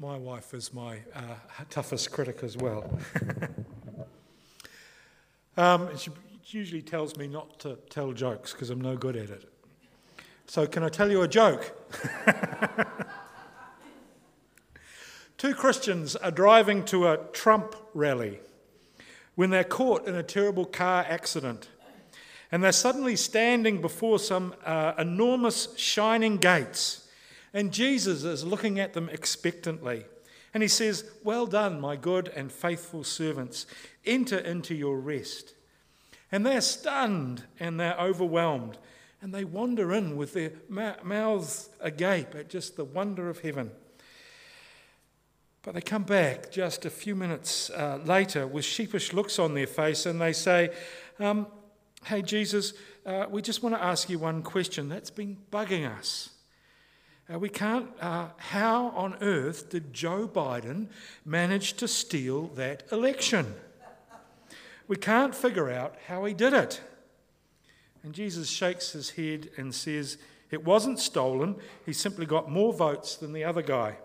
My wife is my uh, toughest critic as well. um, she usually tells me not to tell jokes because I'm no good at it. So, can I tell you a joke? Two Christians are driving to a Trump rally when they're caught in a terrible car accident. And they're suddenly standing before some uh, enormous shining gates. And Jesus is looking at them expectantly. And he says, Well done, my good and faithful servants. Enter into your rest. And they're stunned and they're overwhelmed. And they wander in with their mouths agape at just the wonder of heaven. But they come back just a few minutes uh, later with sheepish looks on their face and they say, um, Hey, Jesus, uh, we just want to ask you one question that's been bugging us. Uh, we can't, uh, how on earth did Joe Biden manage to steal that election? We can't figure out how he did it. And Jesus shakes his head and says, It wasn't stolen, he simply got more votes than the other guy.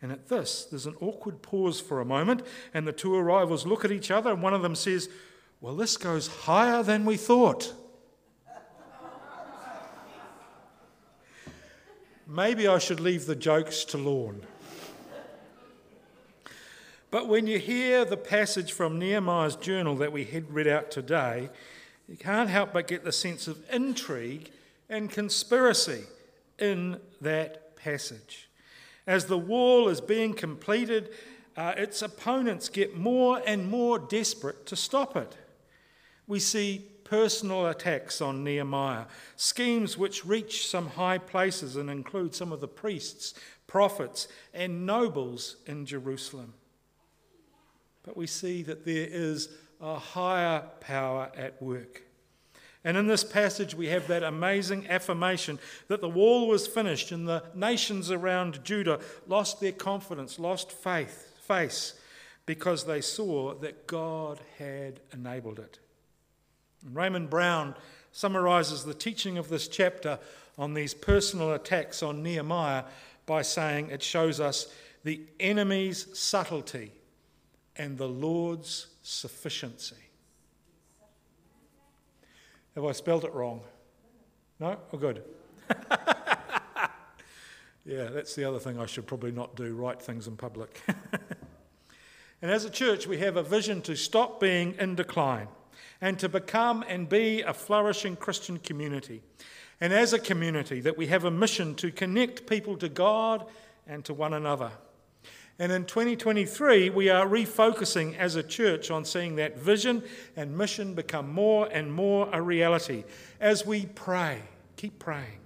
And at this, there's an awkward pause for a moment, and the two arrivals look at each other, and one of them says, Well, this goes higher than we thought. Maybe I should leave the jokes to Lorne. But when you hear the passage from Nehemiah's journal that we had read out today, you can't help but get the sense of intrigue and conspiracy in that passage. As the wall is being completed, uh, its opponents get more and more desperate to stop it. We see personal attacks on Nehemiah, schemes which reach some high places and include some of the priests, prophets, and nobles in Jerusalem. But we see that there is a higher power at work. And in this passage, we have that amazing affirmation that the wall was finished and the nations around Judah lost their confidence, lost faith, face, because they saw that God had enabled it. Raymond Brown summarizes the teaching of this chapter on these personal attacks on Nehemiah by saying it shows us the enemy's subtlety and the Lord's sufficiency. Have I spelled it wrong? No? Oh, good. yeah, that's the other thing I should probably not do write things in public. and as a church, we have a vision to stop being in decline and to become and be a flourishing Christian community. And as a community, that we have a mission to connect people to God and to one another. And in 2023, we are refocusing as a church on seeing that vision and mission become more and more a reality as we pray, keep praying,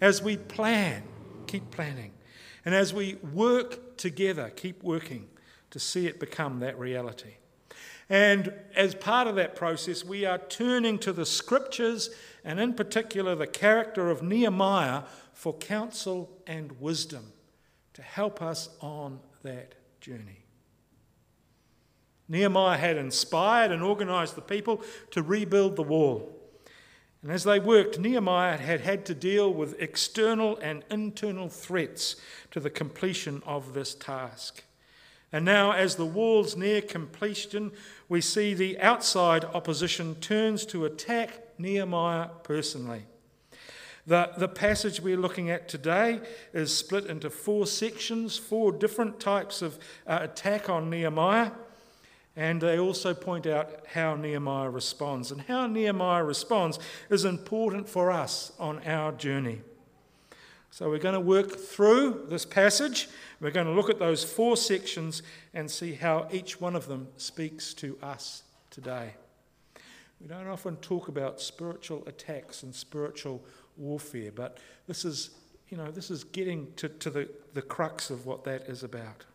as we plan, keep planning, and as we work together, keep working to see it become that reality. And as part of that process, we are turning to the scriptures and, in particular, the character of Nehemiah for counsel and wisdom to help us on that journey. Nehemiah had inspired and organized the people to rebuild the wall. And as they worked, Nehemiah had had to deal with external and internal threats to the completion of this task. And now, as the wall's near completion, we see the outside opposition turns to attack Nehemiah personally. The, the passage we're looking at today is split into four sections, four different types of uh, attack on Nehemiah. And they also point out how Nehemiah responds. And how Nehemiah responds is important for us on our journey. So we're going to work through this passage. We're going to look at those four sections and see how each one of them speaks to us today. We don't often talk about spiritual attacks and spiritual warfare. But this is, you know, this is getting to, to the, the crux of what that is about.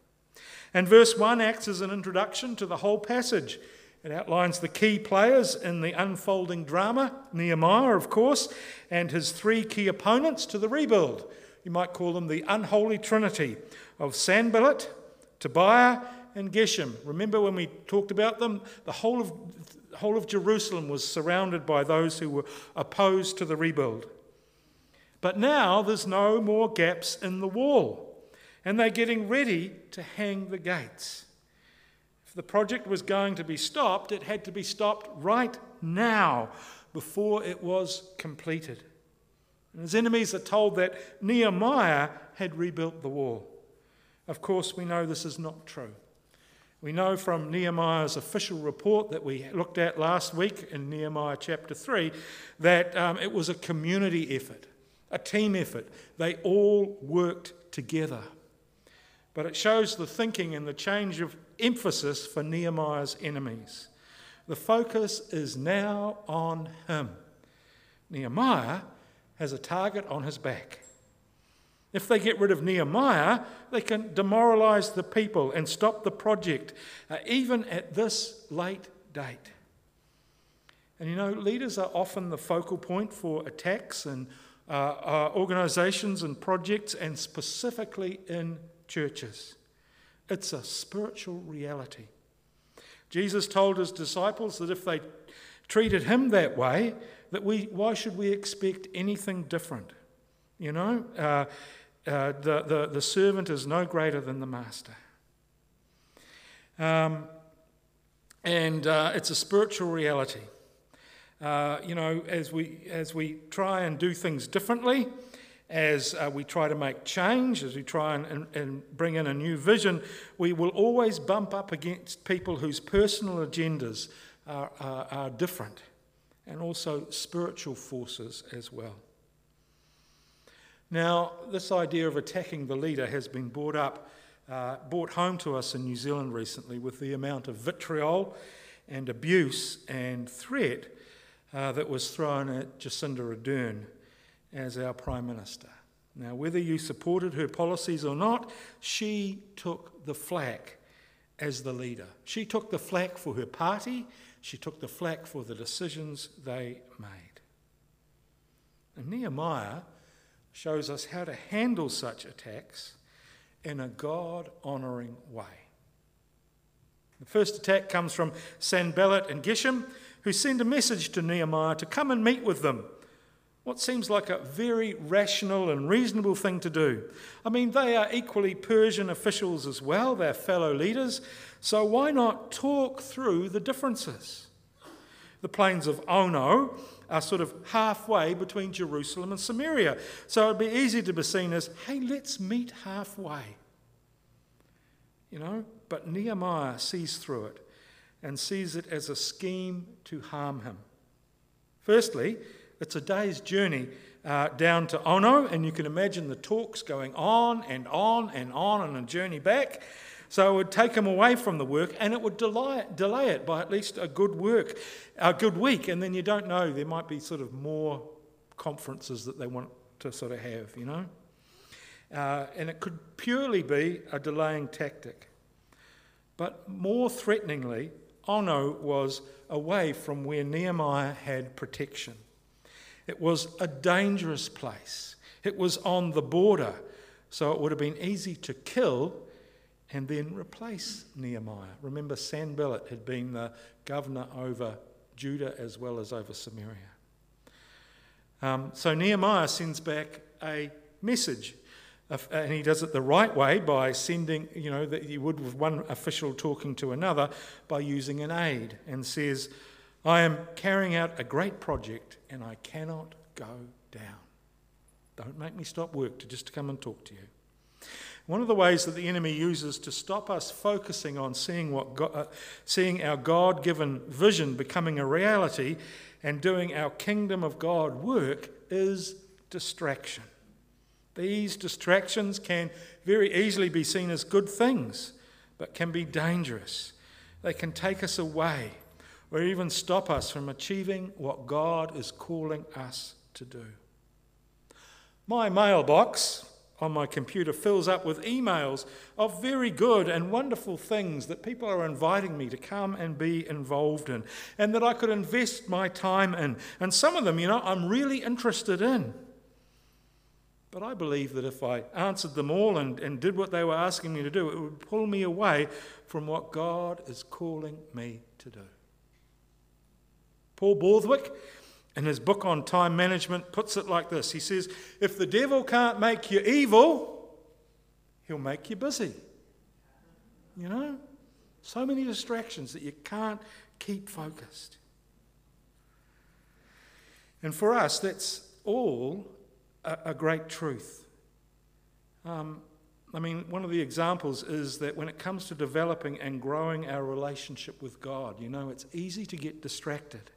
And verse 1 acts as an introduction to the whole passage. It outlines the key players in the unfolding drama Nehemiah, of course, and his three key opponents to the rebuild. You might call them the unholy trinity of Sanballat, Tobiah, and Geshem. Remember when we talked about them? The whole of, the whole of Jerusalem was surrounded by those who were opposed to the rebuild. But now there's no more gaps in the wall. and they're getting ready to hang the gates. The project was going to be stopped, it had to be stopped right now before it was completed. And his enemies are told that Nehemiah had rebuilt the wall. Of course, we know this is not true. We know from Nehemiah's official report that we looked at last week in Nehemiah chapter 3 that um, it was a community effort, a team effort. They all worked together. But it shows the thinking and the change of emphasis for Nehemiah's enemies. The focus is now on him. Nehemiah has a target on his back. If they get rid of Nehemiah, they can demoralize the people and stop the project, uh, even at this late date. And you know, leaders are often the focal point for attacks and uh, uh, organizations and projects, and specifically in churches. It's a spiritual reality. Jesus told his disciples that if they treated him that way, that we, why should we expect anything different? You know, uh, uh, the, the, the servant is no greater than the master. Um, and uh, it's a spiritual reality. Uh, you know, as we, as we try and do things differently, as uh, we try to make change, as we try and, and, and, bring in a new vision, we will always bump up against people whose personal agendas are, are, are different, and also spiritual forces as well. Now, this idea of attacking the leader has been brought up, uh, brought home to us in New Zealand recently with the amount of vitriol and abuse and threat uh, that was thrown at Jacinda Ardern as our Prime Minister. Now, whether you supported her policies or not, she took the flak as the leader. She took the flak for her party, she took the flak for the decisions they made. And Nehemiah shows us how to handle such attacks in a God honouring way. The first attack comes from Sanballat and Geshem, who send a message to Nehemiah to come and meet with them. What seems like a very rational and reasonable thing to do. I mean, they are equally Persian officials as well, they're fellow leaders, so why not talk through the differences? The plains of Ono are sort of halfway between Jerusalem and Samaria. So it'd be easy to be seen as, hey, let's meet halfway. You know, but Nehemiah sees through it and sees it as a scheme to harm him. Firstly, it's a day's journey uh, down to Ono, and you can imagine the talks going on and on and on on a journey back. So it would take them away from the work and it would delay, delay it by at least a good work, a good week. And then you don't know, there might be sort of more conferences that they want to sort of have, you know? Uh, and it could purely be a delaying tactic. But more threateningly, Ono was away from where Nehemiah had protection. It was a dangerous place. It was on the border, so it would have been easy to kill and then replace Nehemiah. Remember, Sanballat had been the governor over Judah as well as over Samaria. Um, so Nehemiah sends back a message, and he does it the right way by sending, you know, that you would with one official talking to another by using an aid, and says, I am carrying out a great project and I cannot go down. Don't make me stop work to just to come and talk to you. One of the ways that the enemy uses to stop us focusing on seeing, what God, uh, seeing our God given vision becoming a reality and doing our kingdom of God work is distraction. These distractions can very easily be seen as good things, but can be dangerous. They can take us away or even stop us from achieving what God is calling us to do. My mailbox on my computer fills up with emails of very good and wonderful things that people are inviting me to come and be involved in and that I could invest my time in. And some of them, you know, I'm really interested in. But I believe that if I answered them all and, and did what they were asking me to do, it would pull me away from what God is calling me to do. Paul Borthwick in his book on time management, puts it like this He says, If the devil can't make you evil, he'll make you busy. You know? So many distractions that you can't keep focused. And for us, that's all a, a great truth. Um, I mean, one of the examples is that when it comes to developing and growing our relationship with God, you know, it's easy to get distracted.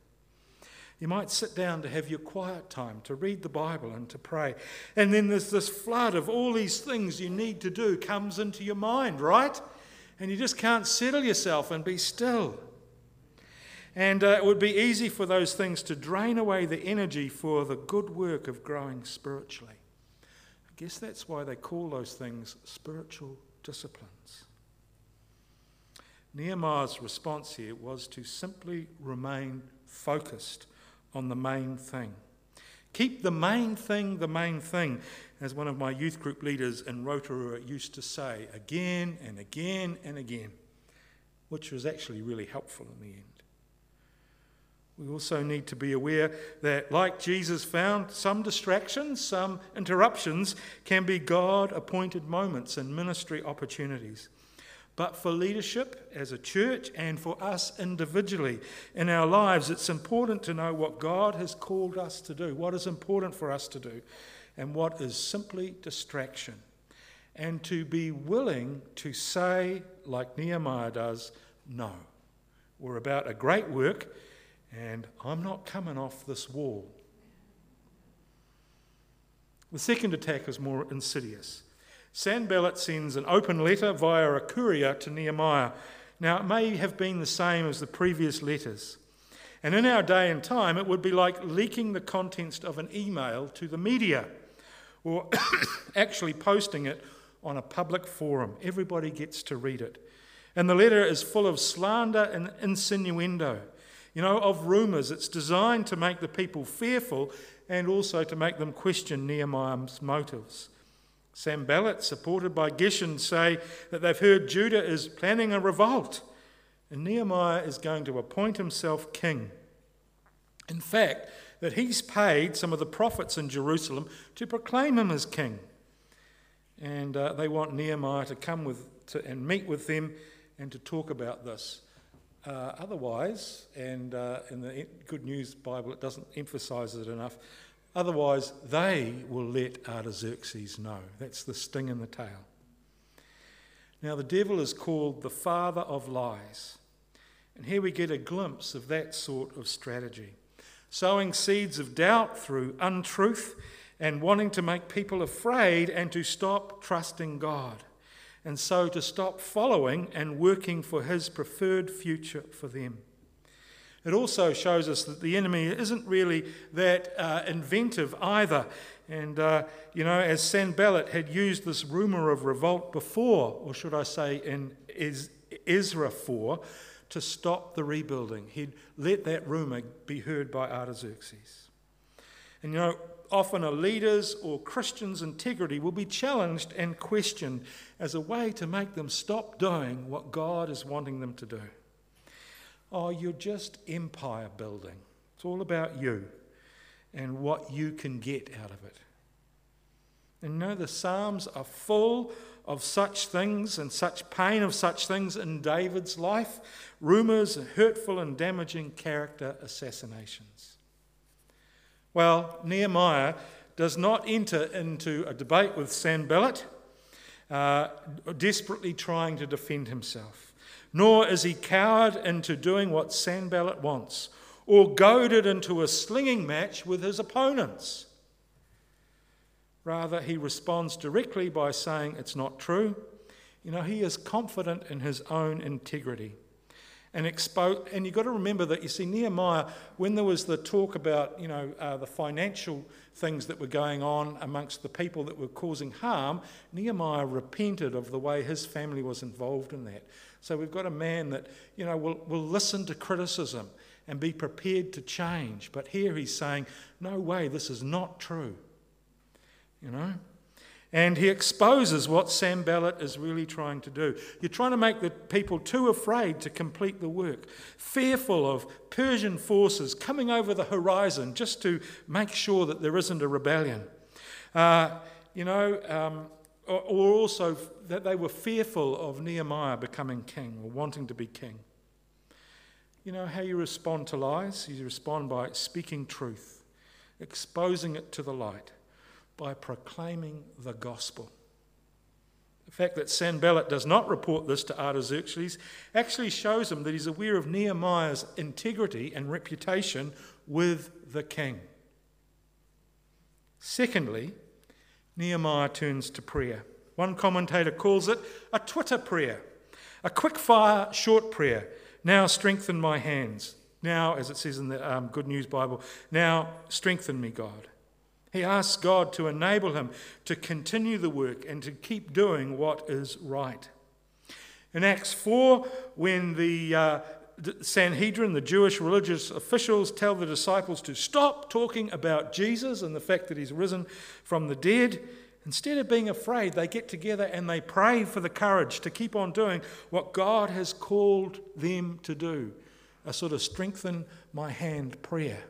You might sit down to have your quiet time, to read the Bible and to pray. And then there's this flood of all these things you need to do comes into your mind, right? And you just can't settle yourself and be still. And uh, it would be easy for those things to drain away the energy for the good work of growing spiritually. I guess that's why they call those things spiritual disciplines. Nehemiah's response here was to simply remain focused on the main thing. Keep the main thing the main thing, as one of my youth group leaders in Rotorua used to say again and again and again, which was actually really helpful in the end. We also need to be aware that, like Jesus found, some distractions, some interruptions can be God appointed moments and ministry opportunities. But for leadership as a church and for us individually in our lives, it's important to know what God has called us to do, what is important for us to do, and what is simply distraction. And to be willing to say, like Nehemiah does, no. We're about a great work, and I'm not coming off this wall. The second attack is more insidious. Sanballat sends an open letter via a courier to Nehemiah. Now, it may have been the same as the previous letters. And in our day and time, it would be like leaking the contents of an email to the media or actually posting it on a public forum. Everybody gets to read it. And the letter is full of slander and insinuendo, you know, of rumours. It's designed to make the people fearful and also to make them question Nehemiah's motives. Sanballat, supported by Geshem, say that they've heard Judah is planning a revolt and Nehemiah is going to appoint himself king. In fact, that he's paid some of the prophets in Jerusalem to proclaim him as king. And uh, they want Nehemiah to come with to, and meet with them and to talk about this. Uh, otherwise, and uh, in the Good News Bible, it doesn't emphasize it enough. Otherwise, they will let Artaxerxes know. That's the sting in the tail. Now, the devil is called the father of lies. And here we get a glimpse of that sort of strategy sowing seeds of doubt through untruth and wanting to make people afraid and to stop trusting God. And so to stop following and working for his preferred future for them. It also shows us that the enemy isn't really that uh, inventive either. And, uh, you know, as Sanballat had used this rumour of revolt before, or should I say in Ezra 4, to stop the rebuilding. He'd let that rumour be heard by Artaxerxes. And, you know, often a leader's or Christian's integrity will be challenged and questioned as a way to make them stop doing what God is wanting them to do. Oh, you're just empire building. It's all about you and what you can get out of it. And know, the Psalms are full of such things and such pain of such things in David's life rumours, hurtful and damaging character assassinations. Well, Nehemiah does not enter into a debate with Sanballat, uh, desperately trying to defend himself nor is he cowed into doing what Sanballat wants, or goaded into a slinging match with his opponents. Rather, he responds directly by saying it's not true. You know, he is confident in his own integrity. And, expo- and you've got to remember that, you see, Nehemiah, when there was the talk about, you know, uh, the financial things that were going on amongst the people that were causing harm, Nehemiah repented of the way his family was involved in that. So we've got a man that, you know, will, will listen to criticism and be prepared to change. But here he's saying, no way, this is not true. You know? And he exposes what Sanballat is really trying to do. You're trying to make the people too afraid to complete the work, fearful of Persian forces coming over the horizon just to make sure that there isn't a rebellion. Uh, you know, um, or also that they were fearful of Nehemiah becoming king or wanting to be king. You know how you respond to lies? You respond by speaking truth, exposing it to the light, by proclaiming the gospel. The fact that Sanballat does not report this to Artaxerxes actually shows him that he's aware of Nehemiah's integrity and reputation with the king. Secondly, Nehemiah turns to prayer. One commentator calls it a Twitter prayer, a quick fire, short prayer. Now strengthen my hands. Now, as it says in the um, Good News Bible, now strengthen me, God. He asks God to enable him to continue the work and to keep doing what is right. In Acts 4, when the uh, Sanhedrin, the Jewish religious officials, tell the disciples to stop talking about Jesus and the fact that he's risen from the dead, instead of being afraid, they get together and they pray for the courage to keep on doing what God has called them to do a sort of strengthen my hand prayer.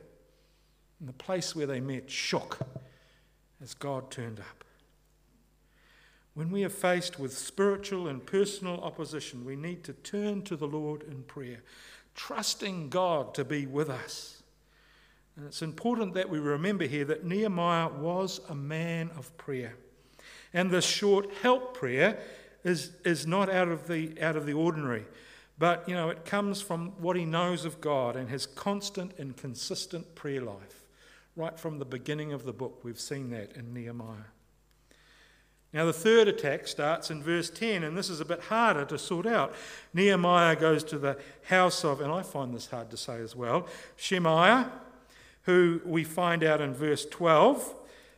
And the place where they met shook as God turned up. When we are faced with spiritual and personal opposition, we need to turn to the Lord in prayer, trusting God to be with us. And it's important that we remember here that Nehemiah was a man of prayer. And this short help prayer is, is not out of, the, out of the ordinary, but you know, it comes from what he knows of God and his constant and consistent prayer life. Right from the beginning of the book, we've seen that in Nehemiah. Now, the third attack starts in verse 10, and this is a bit harder to sort out. Nehemiah goes to the house of, and I find this hard to say as well, Shemaiah, who we find out in verse 12,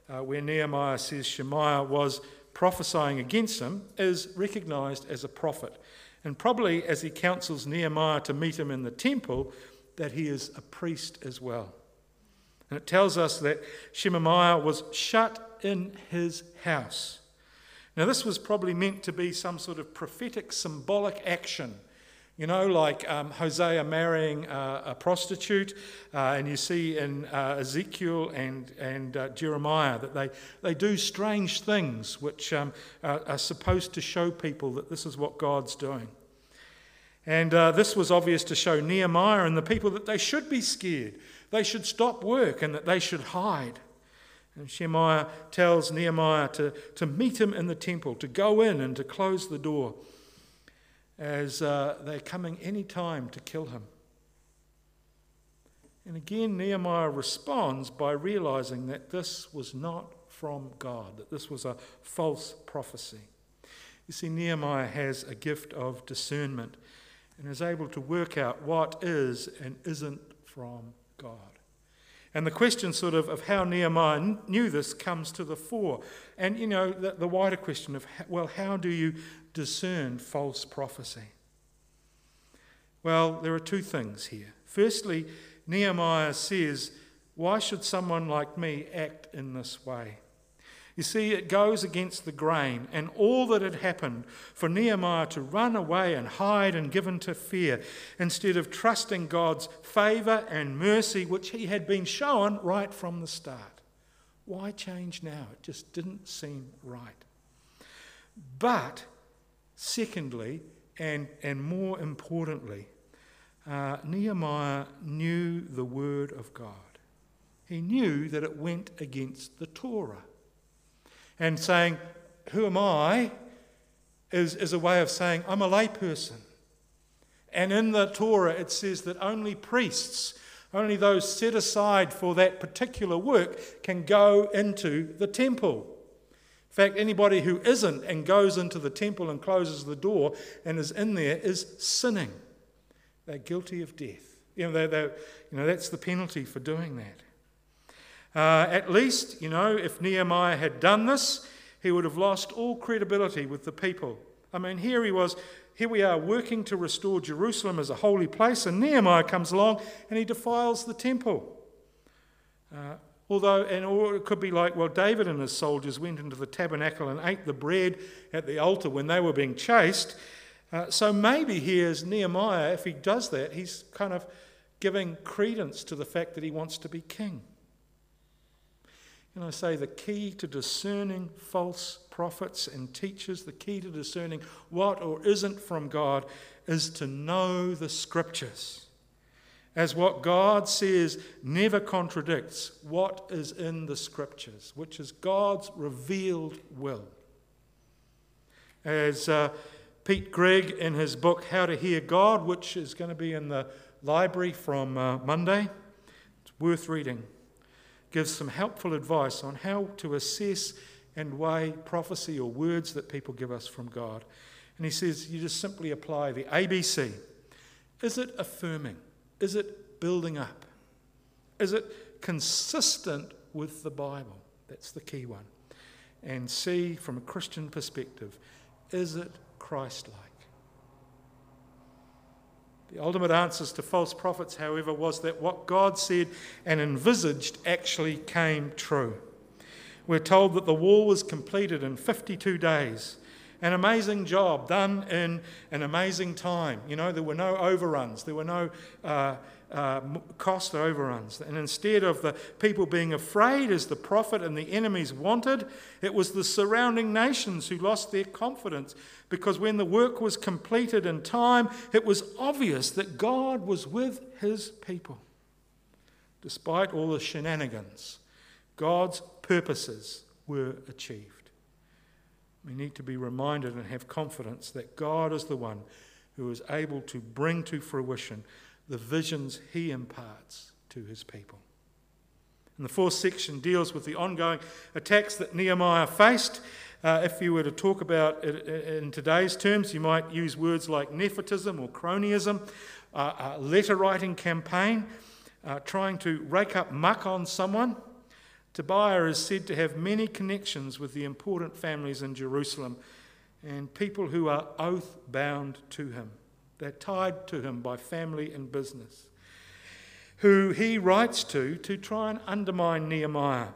uh, where Nehemiah says Shemaiah was prophesying against him, is recognized as a prophet. And probably as he counsels Nehemiah to meet him in the temple, that he is a priest as well. And it tells us that Shemaiah was shut in his house. Now, this was probably meant to be some sort of prophetic, symbolic action. You know, like um, Hosea marrying uh, a prostitute, uh, and you see in uh, Ezekiel and, and uh, Jeremiah that they, they do strange things which um, are, are, supposed to show people that this is what God's doing. And uh, this was obvious to show Nehemiah and the people that they should be scared they should stop work and that they should hide. And Shemaiah tells Nehemiah to, to meet him in the temple, to go in and to close the door as uh, they're coming any time to kill him. And again, Nehemiah responds by realizing that this was not from God, that this was a false prophecy. You see, Nehemiah has a gift of discernment and is able to work out what is and isn't from God. And the question, sort of, of how Nehemiah knew this comes to the fore. And, you know, the, the wider question of, well, how do you discern false prophecy? Well, there are two things here. Firstly, Nehemiah says, Why should someone like me act in this way? You see, it goes against the grain and all that had happened for Nehemiah to run away and hide and give in to fear instead of trusting God's favour and mercy, which he had been shown right from the start. Why change now? It just didn't seem right. But, secondly, and, and more importantly, uh, Nehemiah knew the word of God. He knew that it went against the Torah and saying, Who am I? is, is a way of saying, I'm a layperson. And in the Torah, it says that only priests, only those set aside for that particular work, can go into the temple. In fact, anybody who isn't and goes into the temple and closes the door and is in there is sinning. They're guilty of death. You know, they're, they're, you know that's the penalty for doing that. Uh, at least, you know, if Nehemiah had done this, he would have lost all credibility with the people. I mean, here he was, here we are working to restore Jerusalem as a holy place, and Nehemiah comes along and he defiles the temple. Uh, although, and or it could be like, well, David and his soldiers went into the tabernacle and ate the bread at the altar when they were being chased. Uh, so maybe here's Nehemiah, if he does that, he's kind of giving credence to the fact that he wants to be king. And I say the key to discerning false prophets and teachers, the key to discerning what or isn't from God, is to know the scriptures. As what God says never contradicts what is in the scriptures, which is God's revealed will. As uh, Pete Greig in his book How to Hear God, which is going to be in the library from uh, Monday, it's worth reading gives some helpful advice on how to assess and weigh prophecy or words that people give us from God. And he says you just simply apply the ABC. Is it affirming? Is it building up? Is it consistent with the Bible? That's the key one. And see, from a Christian perspective, is it Christ like? The ultimate answers to false prophets, however, was that what God said and envisaged actually came true. We're told that the wall was completed in 52 days. An amazing job done in an amazing time. You know, there were no overruns, there were no uh, uh, cost overruns. And instead of the people being afraid as the prophet and the enemies wanted, it was the surrounding nations who lost their confidence because when the work was completed in time, it was obvious that God was with his people. Despite all the shenanigans, God's purposes were achieved. We need to be reminded and have confidence that God is the one who is able to bring to fruition the visions he imparts to his people. And the fourth section deals with the ongoing attacks that Nehemiah faced. Uh, if you were to talk about it in today's terms, you might use words like nepotism or cronyism, uh, letter writing campaign, uh, trying to rake up muck on someone. Tobiah is said to have many connections with the important families in Jerusalem and people who are oath bound to him. They're tied to him by family and business. Who he writes to to try and undermine Nehemiah,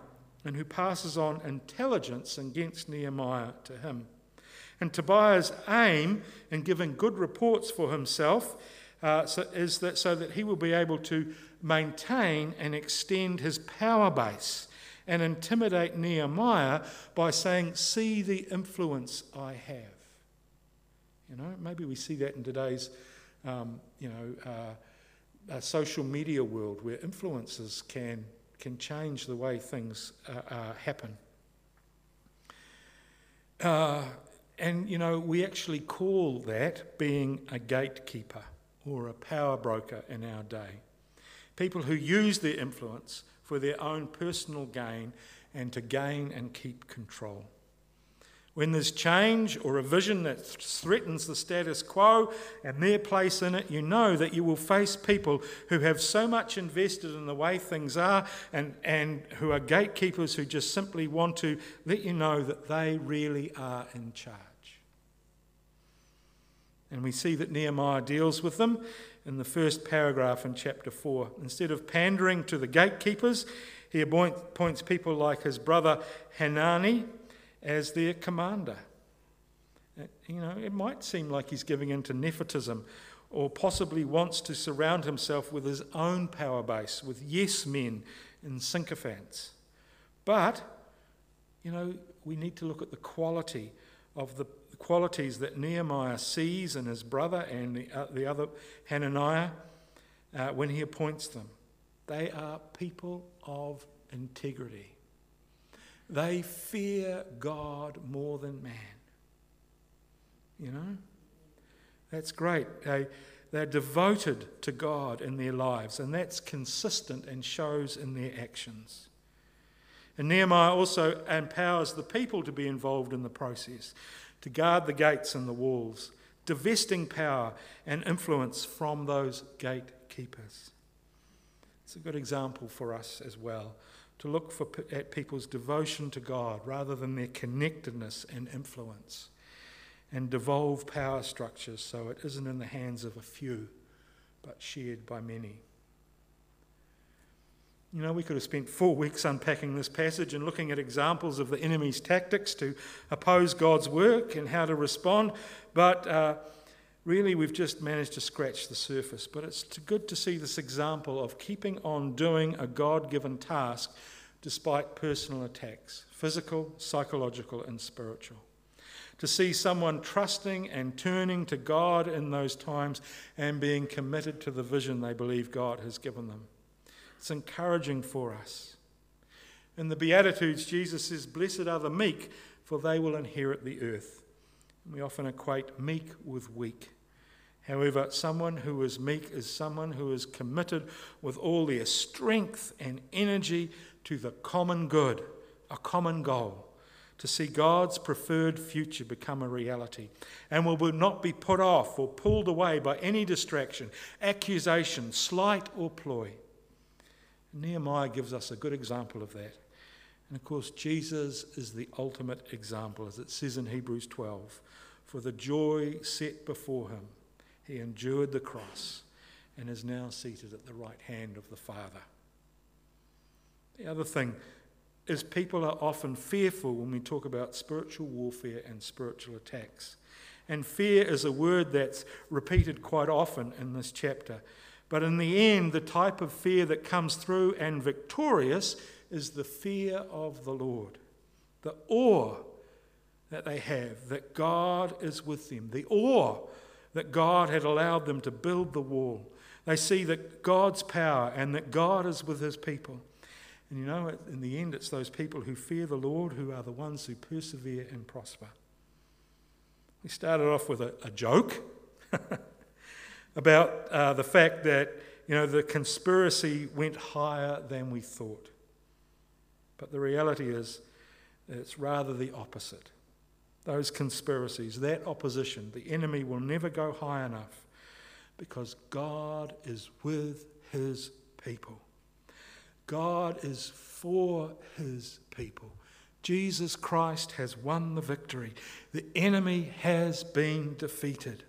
and who passes on intelligence against Nehemiah to him. And Tobiah's aim in giving good reports for himself uh, so, is that so that he will be able to maintain and extend his power base and intimidate Nehemiah by saying, See the influence I have. You know, maybe we see that in today's, um, you know, uh, uh, social media world where influences can can change the way things uh, uh happen. Uh, and you know, we actually call that being a gatekeeper or a power broker in our day. People who use their influence for their own personal gain and to gain and keep control. When there's change or a vision that threatens the status quo and their place in it, you know that you will face people who have so much invested in the way things are and, and who are gatekeepers who just simply want to let you know that they really are in charge. And we see that Nehemiah deals with them in the first paragraph in chapter 4. Instead of pandering to the gatekeepers, he appoints people like his brother Hanani as their commander. Uh, you know, it might seem like he's giving in to nepotism or possibly wants to surround himself with his own power base, with yes men and sycophants. But, you know, we need to look at the quality of the qualities that Nehemiah sees in his brother and the, uh, the other Hananiah uh, when he appoints them. They are people of integrity. They fear God more than man. You know? That's great. They, they're devoted to God in their lives, and that's consistent and shows in their actions. And Nehemiah also empowers the people to be involved in the process, to guard the gates and the walls, divesting power and influence from those gatekeepers. It's a good example for us as well to look for, at people's devotion to God rather than their connectedness and influence, and devolve power structures so it isn't in the hands of a few, but shared by many. You know, we could have spent four weeks unpacking this passage and looking at examples of the enemy's tactics to oppose God's work and how to respond, but uh, really we've just managed to scratch the surface. But it's good to see this example of keeping on doing a God given task despite personal attacks physical, psychological, and spiritual. To see someone trusting and turning to God in those times and being committed to the vision they believe God has given them. It's encouraging for us. In the Beatitudes, Jesus says, Blessed are the meek, for they will inherit the earth. We often equate meek with weak. However, someone who is meek is someone who is committed with all their strength and energy to the common good, a common goal, to see God's preferred future become a reality, and will not be put off or pulled away by any distraction, accusation, slight, or ploy. Nehemiah gives us a good example of that. And of course, Jesus is the ultimate example, as it says in Hebrews 12. For the joy set before him, he endured the cross and is now seated at the right hand of the Father. The other thing is people are often fearful when we talk about spiritual warfare and spiritual attacks. And fear is a word that's repeated quite often in this chapter. But in the end, the type of fear that comes through and victorious is the fear of the Lord, the awe that they have that God is with them, the awe that God had allowed them to build the wall. They see that God's power and that God is with his people. And you know, in the end, it's those people who fear the Lord who are the ones who persevere and prosper. We started off with a, a joke about uh, the fact that, you know, the conspiracy went higher than we thought. But the reality is it's rather the opposite. Those conspiracies, that opposition, the enemy will never go high enough because God is with his people. God is for his people. Jesus Christ has won the victory. The enemy has been defeated.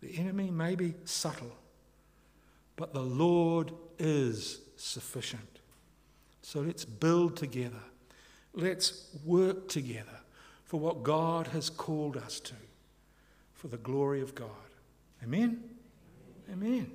The enemy may be subtle, but the Lord is sufficient. So let's build together. Let's work together for what God has called us to, for the glory of God. Amen? Amen.